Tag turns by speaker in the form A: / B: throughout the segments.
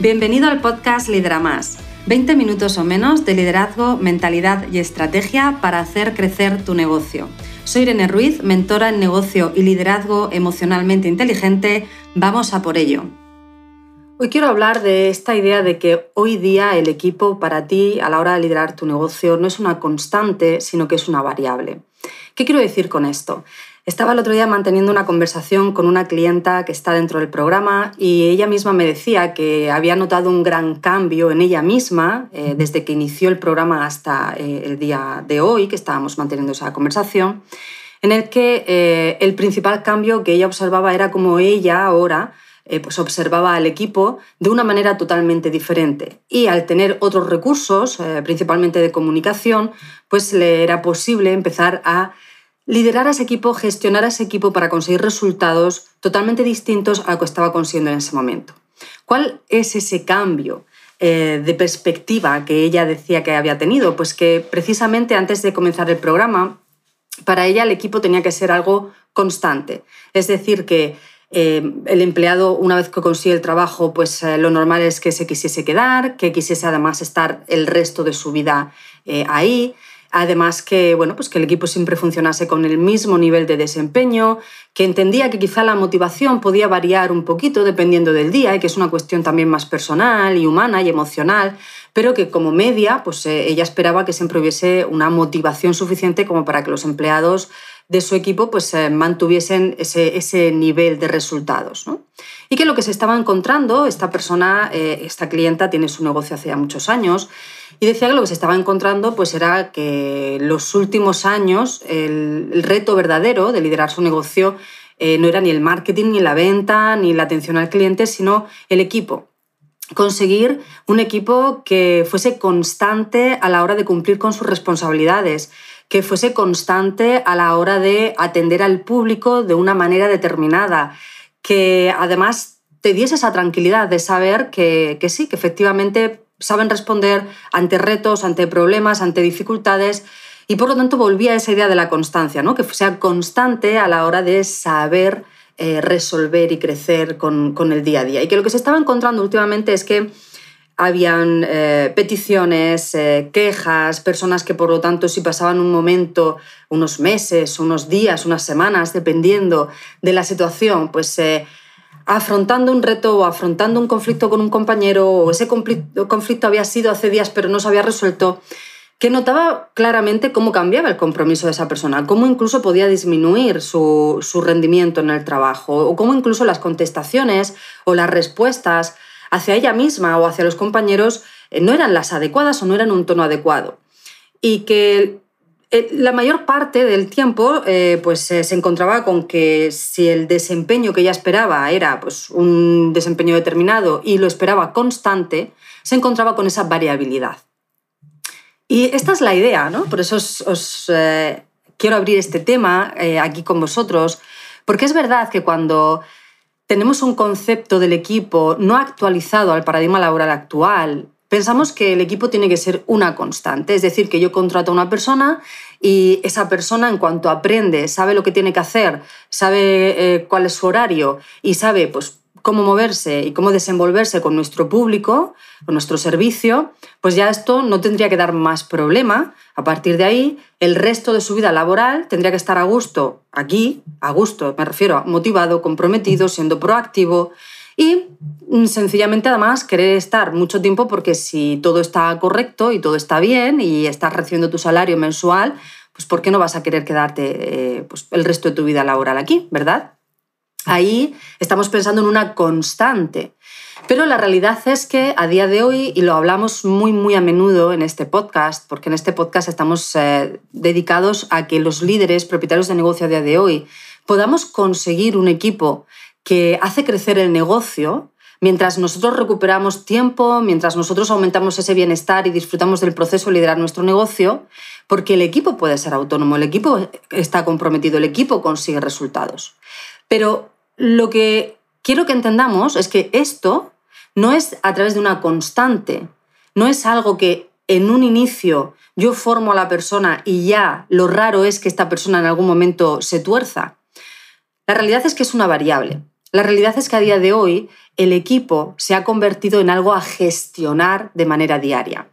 A: Bienvenido al podcast Lidera Más. 20 minutos o menos de liderazgo, mentalidad y estrategia para hacer crecer tu negocio. Soy Irene Ruiz, mentora en negocio y liderazgo emocionalmente inteligente. Vamos a por ello. Hoy quiero hablar de esta idea de que hoy día el equipo para ti a la hora de liderar tu negocio no es una constante, sino que es una variable. ¿Qué quiero decir con esto? Estaba el otro día manteniendo una conversación con una clienta que está dentro del programa y ella misma me decía que había notado un gran cambio en ella misma eh, desde que inició el programa hasta eh, el día de hoy, que estábamos manteniendo esa conversación, en el que eh, el principal cambio que ella observaba era como ella ahora pues observaba al equipo de una manera totalmente diferente. Y al tener otros recursos, principalmente de comunicación, pues le era posible empezar a liderar a ese equipo, gestionar a ese equipo para conseguir resultados totalmente distintos a lo que estaba consiguiendo en ese momento. ¿Cuál es ese cambio eh, de perspectiva que ella decía que había tenido? Pues que precisamente antes de comenzar el programa, para ella el equipo tenía que ser algo constante. Es decir, que eh, el empleado, una vez que consigue el trabajo, pues eh, lo normal es que se quisiese quedar, que quisiese además estar el resto de su vida ahí, Además que, bueno, pues que el equipo siempre funcionase con el mismo nivel de desempeño, que entendía que quizá la motivación podía variar un poquito dependiendo del día y que es una cuestión también más personal y humana y emocional, pero que como media, pues eh, ella esperaba que siempre hubiese una motivación suficiente como para que los empleados de su equipo pues eh, mantuviesen ese, ese, nivel de resultados. Y que lo que se estaba encontrando, esta persona, eh, esta clienta tiene su negocio hace ya muchos años, y decía que lo que se estaba encontrando pues, era que los últimos años el, reto verdadero de liderar su negocio eh, no era ni el marketing, ni la venta, ni la atención al cliente, sino el equipo. Conseguir un equipo que fuese constante a la hora de cumplir con sus responsabilidades, que fuese constante a la hora de atender al público de una manera determinada, que además te diese esa tranquilidad de saber que, sí, que efectivamente saben responder ante retos, ante problemas, ante dificultades y por lo tanto volvía a esa idea de la constancia, ¿no? que sea constante a la hora de saber eh, resolver y crecer con, el día a día. Y que lo que se estaba encontrando últimamente es que habían eh, peticiones, eh, quejas, personas que por lo tanto si pasaban un momento, unos meses, unos días, unas semanas, dependiendo de la situación, pues afrontando un reto o afrontando un conflicto con un compañero o ese conflicto había sido hace días pero no se había resuelto, que notaba claramente cómo cambiaba el compromiso de esa persona, cómo incluso podía disminuir su, rendimiento en el trabajo o cómo incluso las contestaciones o las respuestas hacia ella misma o hacia los compañeros eh, no eran las adecuadas o no eran un tono adecuado. Y que eh, la mayor parte del tiempo eh, pues, se encontraba con que si el desempeño que ella esperaba era pues, un desempeño determinado y lo esperaba constante, se encontraba con esa variabilidad. Y esta es la idea, ¿no? Por eso os, quiero abrir este tema aquí con vosotros, porque es verdad que cuando tenemos un concepto del equipo no actualizado al paradigma laboral actual Pensamos que el equipo tiene que ser una constante, es decir, que yo contrato a una persona y esa persona en cuanto aprende, sabe lo que tiene que hacer, sabe eh, cuál es su horario y sabe pues, cómo moverse y cómo desenvolverse con nuestro público, con nuestro servicio, pues ya esto no tendría que dar más problema. A partir de ahí, el resto de su vida laboral tendría que estar a gusto aquí, a gusto, me refiero a motivado, comprometido, siendo proactivo y mm, sencillamente además querer estar mucho tiempo porque si todo está correcto y todo está bien y estás recibiendo tu salario mensual, pues ¿por qué no vas a querer quedarte eh, pues, el resto de tu vida laboral aquí, verdad? Ahí estamos pensando en una constante. Pero la realidad es que a día de hoy, y lo hablamos muy, muy a menudo en este podcast, porque en este podcast estamos eh, dedicados a que los líderes, propietarios de negocio a día de hoy, podamos conseguir un equipo que hace crecer el negocio, mientras nosotros recuperamos tiempo, mientras nosotros aumentamos ese bienestar y disfrutamos del proceso de liderar nuestro negocio, porque el equipo puede ser autónomo, el equipo está comprometido, el equipo consigue resultados. Pero lo que quiero que entendamos es que esto no es a través de una constante, no es algo que en un inicio yo formo a la persona y ya lo raro es que esta persona en algún momento se tuerza. La realidad es que es una variable. La realidad es que a día de hoy el equipo se ha convertido en algo a gestionar de manera diaria.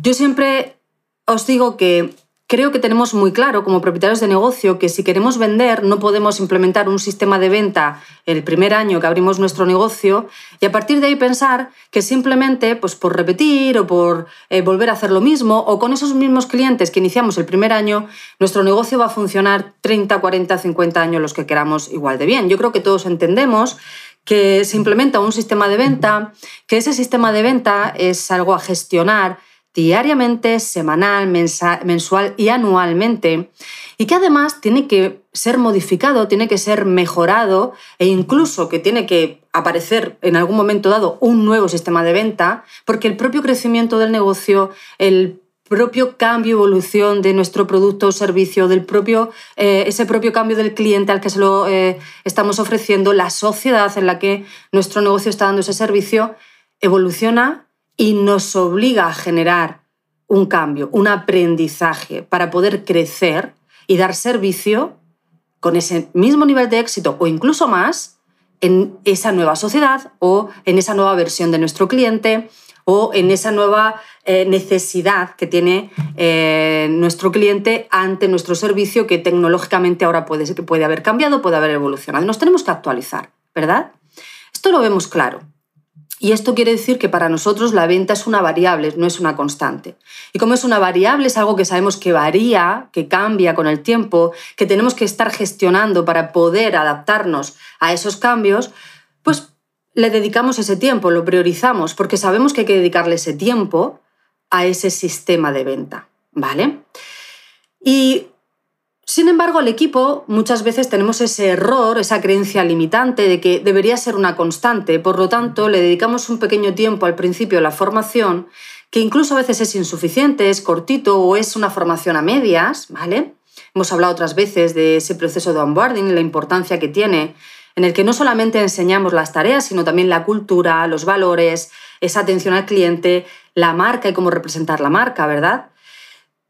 A: Yo siempre os digo que creo que tenemos muy claro como propietarios de negocio que si queremos vender no podemos implementar un sistema de venta el primer año que abrimos nuestro negocio y a partir de ahí pensar que simplemente pues por repetir o por eh, volver a hacer lo mismo o con esos mismos clientes que iniciamos el primer año nuestro negocio va a funcionar 30, 40, 50 años los que queramos igual de bien. Yo creo que todos entendemos que se implementa un sistema de venta, que ese sistema de venta es algo a gestionar diariamente, semanal, mensual y anualmente, y que además tiene que ser modificado, tiene que ser mejorado e incluso que tiene que aparecer en algún momento dado un nuevo sistema de venta, porque el propio crecimiento del negocio, el propio cambio, evolución de nuestro producto o servicio, del propio, eh, ese propio cambio del cliente al que se lo eh, estamos ofreciendo, la sociedad en la que nuestro negocio está dando ese servicio, evoluciona y nos obliga a generar un cambio, un aprendizaje para poder crecer y dar servicio con ese mismo nivel de éxito o incluso más en esa nueva sociedad o en esa nueva versión de nuestro cliente o en esa nueva eh, necesidad que tiene eh, nuestro cliente ante nuestro servicio que tecnológicamente ahora puede, puede haber cambiado, puede haber evolucionado. Nos tenemos que actualizar, ¿verdad? Esto lo vemos claro. Y esto quiere decir que para nosotros la venta es una variable, no es una constante. Y como es una variable, es algo que sabemos que varía, que cambia con el tiempo, que tenemos que estar gestionando para poder adaptarnos a esos cambios, pues le dedicamos ese tiempo, lo priorizamos, porque sabemos que hay que dedicarle ese tiempo a ese sistema de venta, ¿vale? Y sin embargo, al equipo muchas veces tenemos ese error, esa creencia limitante de que debería ser una constante, por lo tanto le dedicamos un pequeño tiempo al principio a la formación, que incluso a veces es insuficiente, es cortito o es una formación a medias, ¿vale? Hemos hablado otras veces de ese proceso de onboarding, la importancia que tiene, en el que no solamente enseñamos las tareas, sino también la cultura, los valores, esa atención al cliente, la marca y cómo representar la marca, ¿verdad?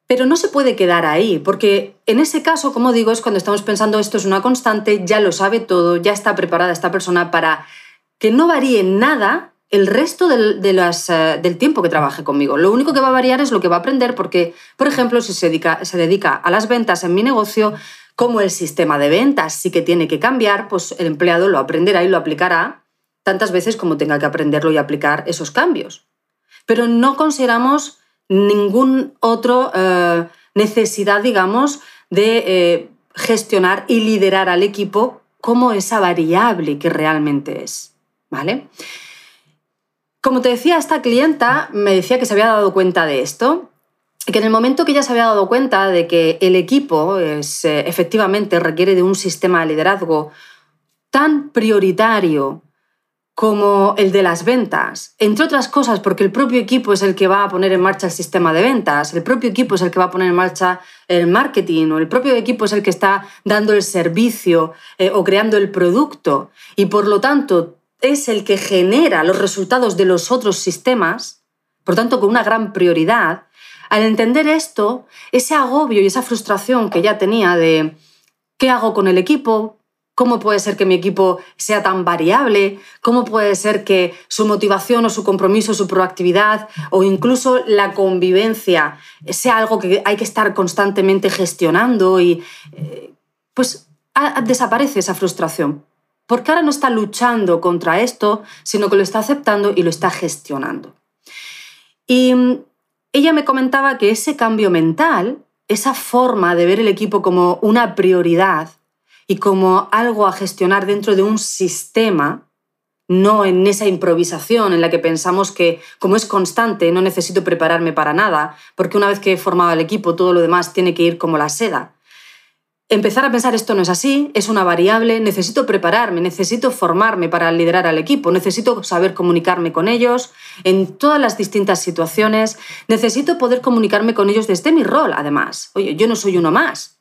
A: Pero no se puede quedar ahí, porque en ese caso, como digo, es cuando estamos pensando esto es una constante, ya lo sabe todo, ya está preparada esta persona para que no varíe nada el resto del, eh, del tiempo que trabaje conmigo. Lo único que va a variar es lo que va a aprender, porque, por ejemplo, si se dedica, se dedica a las ventas en mi negocio, como el sistema de ventas sí que tiene que cambiar, pues el empleado lo aprenderá y lo aplicará tantas veces como tenga que aprenderlo y aplicar esos cambios. Pero no consideramos ningún otro eh, necesidad, digamos, de eh, gestionar y liderar al equipo como esa variable que realmente es. ¿Vale? Como te decía, esta clienta me decía que se había dado cuenta de esto, y que en el momento que ella se había dado cuenta de que el equipo es, eh, efectivamente requiere de un sistema de liderazgo tan prioritario como el de las ventas, entre otras cosas porque el propio equipo es el que va a poner en marcha el sistema de ventas, el propio equipo es el que va a poner en marcha el marketing o el propio equipo es el que está dando el servicio eh, o creando el producto y por lo tanto es el que genera los resultados de los otros sistemas, por tanto con una gran prioridad, al entender esto, ese agobio y esa frustración que ya tenía de ¿qué hago con el equipo? ¿Cómo puede ser que mi equipo sea tan variable? ¿Cómo puede ser que su motivación o su compromiso, su proactividad o incluso la convivencia sea algo que hay que estar constantemente gestionando y eh, pues desaparece esa frustración? Porque ahora no está luchando contra esto, sino que lo está aceptando y lo está gestionando. Y mm, ella me comentaba que ese cambio mental, esa forma de ver el equipo como una prioridad, y como algo a gestionar dentro de un sistema, no en esa improvisación en la que pensamos que como es constante no necesito prepararme para nada, porque una vez que he formado el equipo todo lo demás tiene que ir como la seda. Empezar a pensar esto no es así, es una variable, necesito prepararme, necesito formarme para liderar al equipo, necesito saber comunicarme con ellos en todas las distintas situaciones, necesito poder comunicarme con ellos desde mi rol, además. Oye, yo no soy uno más,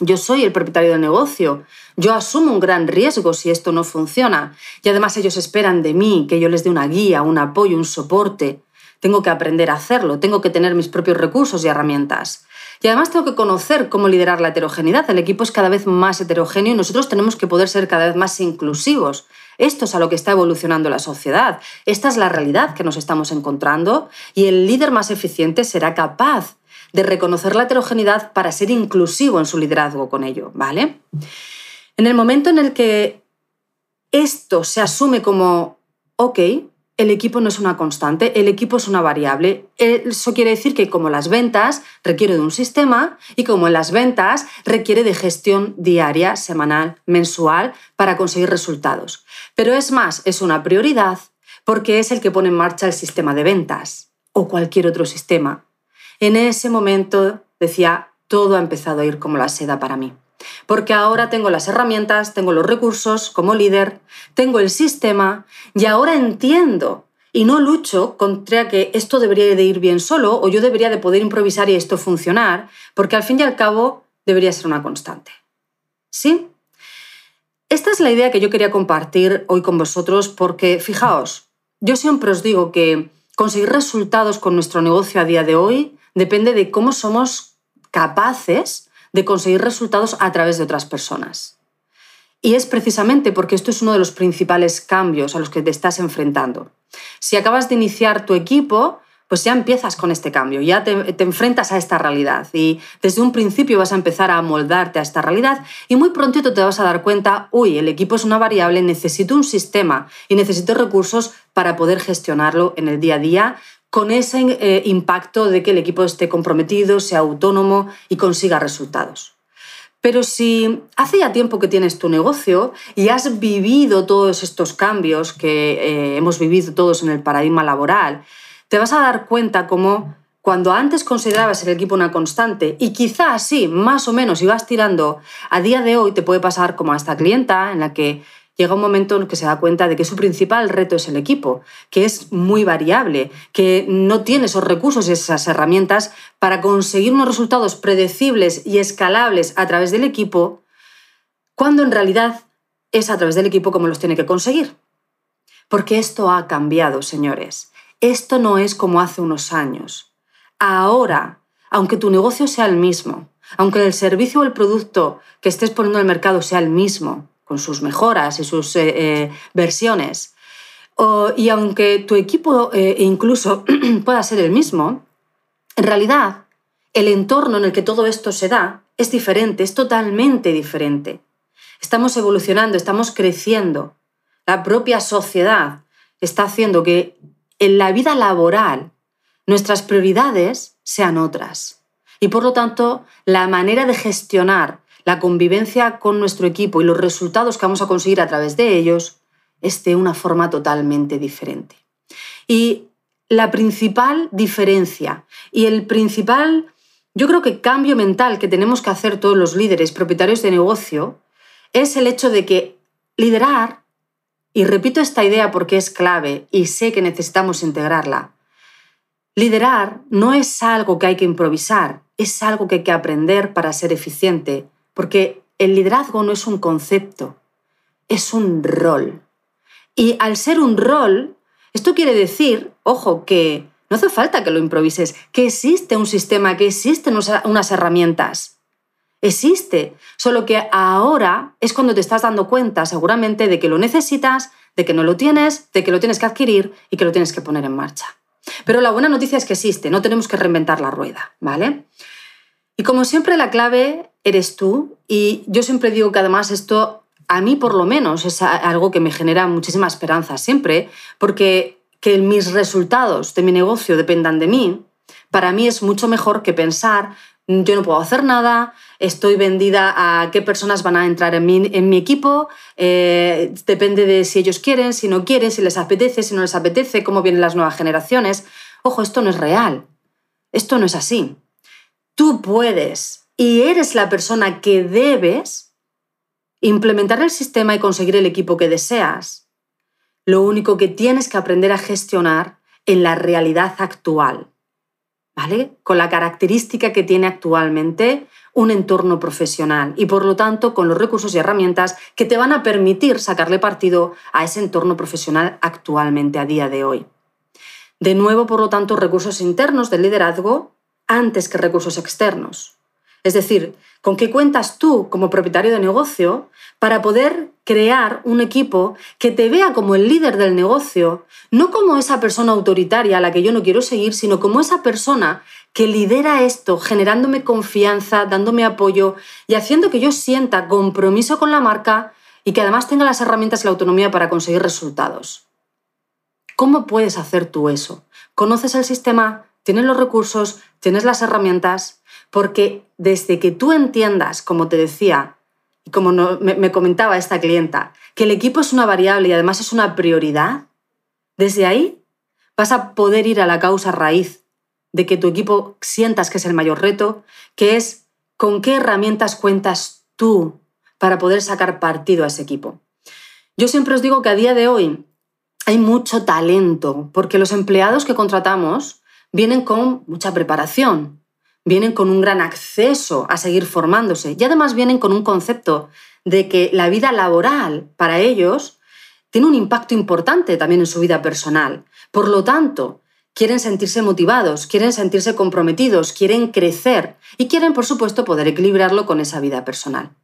A: yo soy el propietario del negocio. Yo asumo un gran riesgo si esto no funciona. Y además ellos esperan de mí que yo les dé una guía, un apoyo, un soporte. tengo que aprender a hacerlo, tengo que tener mis propios recursos y herramientas. Y además tengo que conocer cómo liderar la heterogeneidad. El equipo es cada vez más heterogéneo y nosotros tenemos que poder ser cada vez más inclusivos. Esto es a lo que está evolucionando la sociedad. Esta es la realidad que nos estamos encontrando y el líder más eficiente será capaz de reconocer la heterogeneidad para ser inclusivo en su liderazgo con ello, ¿vale? En el momento en el que esto se asume como, ok, el equipo no es una constante, el equipo es una variable. Eso quiere decir que como las ventas requiere de un sistema y como en las ventas requiere de gestión diaria, semanal, mensual para conseguir resultados. Pero es más, es una prioridad porque es el que pone en marcha el sistema de ventas o cualquier otro sistema. En ese momento decía, todo ha empezado a ir como la seda para mí. Porque ahora tengo las herramientas, tengo los recursos como líder, tengo el sistema y ahora entiendo y no lucho contra que esto debería de ir bien solo o yo debería de poder improvisar y esto funcionar, porque al fin y al cabo debería ser una constante. ¿Sí? Esta es la idea que yo quería compartir hoy con vosotros porque, fijaos, yo siempre os digo que conseguir resultados con nuestro negocio a día de hoy depende de cómo somos capaces de conseguir resultados a través de otras personas. Y es precisamente porque esto es uno de los principales cambios a los que te estás enfrentando. Si acabas de iniciar tu equipo, pues ya empiezas con este cambio, ya te, enfrentas a esta realidad y desde un principio vas a empezar a amoldarte a esta realidad y muy pronto te vas a dar cuenta, uy, el equipo es una variable, necesito un sistema y necesito recursos para poder gestionarlo en el día a día con ese eh, impacto de que el equipo esté comprometido, sea autónomo y consiga resultados. Pero si hace ya tiempo que tienes tu negocio y has vivido todos estos cambios que eh, hemos vivido todos en el paradigma laboral, te vas a dar cuenta como cuando antes considerabas el equipo una constante y quizás sí, más o menos ibas tirando, a día de hoy te puede pasar como a esta clienta en la que llega un momento en que se da cuenta de que su principal reto es el equipo, que es muy variable, que no tiene esos recursos y esas herramientas para conseguir unos resultados predecibles y escalables a través del equipo, cuando en realidad es a través del equipo como los tiene que conseguir. Porque esto ha cambiado, señores. Esto no es como hace unos años. Ahora, aunque tu negocio sea el mismo, aunque el servicio o el producto que estés poniendo en el mercado sea el mismo, con sus mejoras y sus eh, eh, versiones. y aunque tu equipo eh, incluso pueda ser el mismo, en realidad el entorno en el que todo esto se da es diferente, es totalmente diferente. Estamos evolucionando, estamos creciendo. La propia sociedad está haciendo que en la vida laboral nuestras prioridades sean otras. Y por lo tanto, la manera de gestionar la convivencia con nuestro equipo y los resultados que vamos a conseguir a través de ellos es de una forma totalmente diferente. Y la principal diferencia y el principal, yo creo que cambio mental que tenemos que hacer todos los líderes, propietarios de negocio, es el hecho de que liderar, y repito esta idea porque es clave y sé que necesitamos integrarla, liderar no es algo que hay que improvisar, es algo que hay que aprender para ser eficiente porque el liderazgo no es un concepto, es un rol. Y al ser un rol, esto quiere decir, ojo, que no hace falta que lo improvises, que existe un sistema, que existen unas herramientas. Existe, solo que ahora es cuando te estás dando cuenta seguramente de que lo necesitas, de que no lo tienes, de que lo tienes que adquirir y que lo tienes que poner en marcha. Pero la buena noticia es que existe, no tenemos que reinventar la rueda, ¿vale? Y como siempre la clave eres tú y yo siempre digo que además esto a mí por lo menos es algo que me genera muchísima esperanza siempre, porque que mis resultados de mi negocio dependan de mí, para mí es mucho mejor que pensar yo no puedo hacer nada, estoy vendida a qué personas van a entrar en mi, en mi equipo, eh, depende de si ellos quieren, si no quieren, si les apetece, si no les apetece, cómo vienen las nuevas generaciones. Ojo, esto no es real, esto no es así. Tú puedes y eres la persona que debes implementar el sistema y conseguir el equipo que deseas. Lo único que tienes que aprender a gestionar en la realidad actual, ¿vale? Con la característica que tiene actualmente un entorno profesional y por lo tanto con los recursos y herramientas que te van a permitir sacarle partido a ese entorno profesional actualmente a día de hoy. De nuevo, por lo tanto, recursos internos del liderazgo antes que recursos externos. Es decir, ¿con qué cuentas tú como propietario de negocio para poder crear un equipo que te vea como el líder del negocio, no como esa persona autoritaria a la que yo no quiero seguir, sino como esa persona que lidera esto, generándome confianza, dándome apoyo y haciendo que yo sienta compromiso con la marca y que además tenga las herramientas y la autonomía para conseguir resultados? ¿Cómo puedes hacer tú eso? ¿Conoces el sistema? ¿Tienes los recursos? ¿Tienes las herramientas? Porque desde que tú entiendas, como te decía, y como me, comentaba esta clienta, que el equipo es una variable y además es una prioridad, desde ahí vas a poder ir a la causa raíz de que tu equipo sientas que es el mayor reto, que es con qué herramientas cuentas tú para poder sacar partido a ese equipo. Yo siempre os digo que a día de hoy hay mucho talento, porque los empleados que contratamos vienen con mucha preparación, vienen con un gran acceso a seguir formándose y además vienen con un concepto de que la vida laboral para ellos tiene un impacto importante también en su vida personal. Por lo tanto, quieren sentirse motivados, quieren sentirse comprometidos, quieren crecer y quieren, por supuesto, poder equilibrarlo con esa vida personal.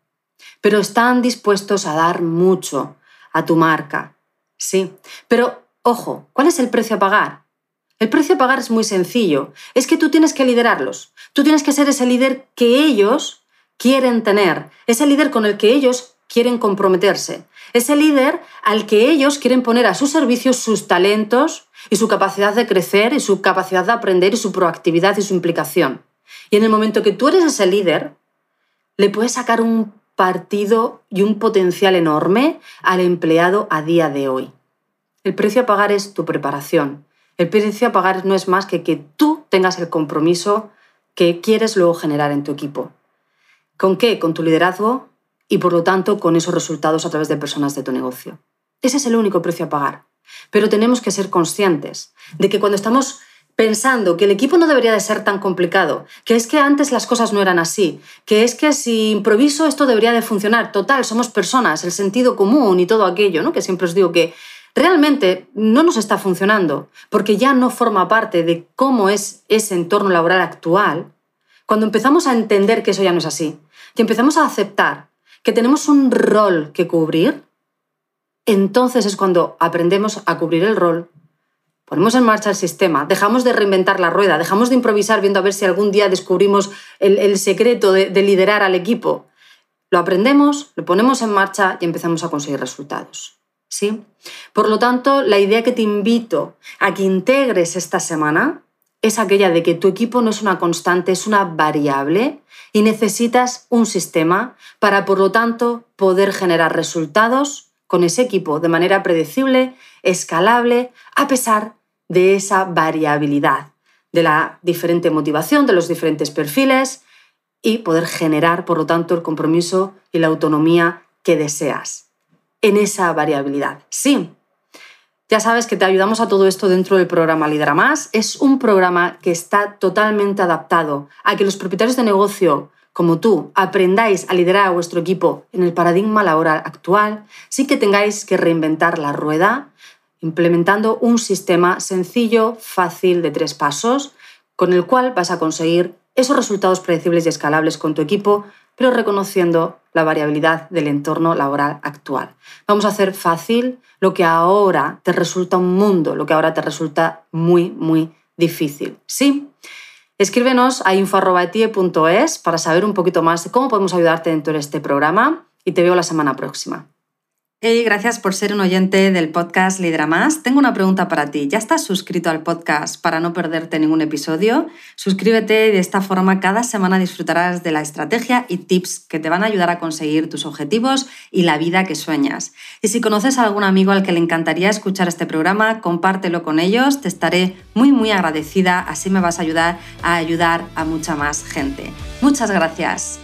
A: Pero están dispuestos a dar mucho a tu marca. Sí, pero ojo, ¿cuál es el precio a pagar? El precio a pagar es muy sencillo. Es que tú tienes que liderarlos. Tú tienes que ser ese líder que ellos quieren tener. Ese líder con el que ellos quieren comprometerse. Ese líder al que ellos quieren poner a su servicio sus talentos y su capacidad de crecer y su capacidad de aprender y su proactividad y su implicación. Y en el momento que tú eres ese líder, le puedes sacar un partido y un potencial enorme al empleado a día de hoy. El precio a pagar es tu preparación, el precio a pagar no es más que que tú tengas el compromiso que quieres luego generar en tu equipo. ¿Con qué? Con tu liderazgo y por lo tanto con esos resultados a través de personas de tu negocio. Ese es el único precio a pagar. Pero tenemos que ser conscientes de que cuando estamos pensando que el equipo no debería de ser tan complicado, que es que antes las cosas no eran así, que es que si improviso esto debería de funcionar, total, somos personas, el sentido común y todo aquello, ¿no? Que siempre os digo que realmente no nos está funcionando, porque ya no forma parte de cómo es ese entorno laboral actual, cuando empezamos a entender que eso ya no es así, y empezamos a aceptar que tenemos un rol que cubrir, entonces es cuando aprendemos a cubrir el rol, ponemos en marcha el sistema, dejamos de reinventar la rueda, dejamos de improvisar viendo a ver si algún día descubrimos el, secreto de liderar al equipo. Lo aprendemos, lo ponemos en marcha y empezamos a conseguir resultados. Por lo tanto, la idea que te invito a que integres esta semana es aquella de que tu equipo no es una constante, es una variable y necesitas un sistema para, por lo tanto, poder generar resultados con ese equipo de manera predecible, escalable, a pesar de esa variabilidad, de la diferente motivación, de los diferentes perfiles y poder generar, por lo tanto, el compromiso y la autonomía que deseas en esa variabilidad. Sí, ya sabes que te ayudamos a todo esto dentro del programa Lidera Más. Es un programa que está totalmente adaptado a que los propietarios de negocio como tú aprendáis a liderar a vuestro equipo en el paradigma laboral actual, sin que tengáis que reinventar la rueda, implementando un sistema sencillo, fácil, de tres pasos, con el cual vas a conseguir esos resultados predecibles y escalables con tu equipo reconociendo la variabilidad del entorno laboral actual. Vamos a hacer fácil lo que ahora te resulta un mundo, lo que ahora te resulta muy, muy difícil. ¿Sí? Escríbenos a info.etie.es para saber un poquito más de cómo podemos ayudarte dentro de este programa y te veo la semana próxima. Hey, gracias por ser un oyente del podcast Lidera Más. Tengo una pregunta para ti. ¿Ya estás suscrito al podcast para no perderte ningún episodio? Suscríbete de esta forma cada semana disfrutarás de la estrategia y tips que te van a ayudar a conseguir tus objetivos y la vida que sueñas. Y si conoces a algún amigo al que le encantaría escuchar este programa, compártelo con ellos. Te estaré muy, muy agradecida. Así me vas a ayudar a ayudar a mucha más gente. Muchas gracias.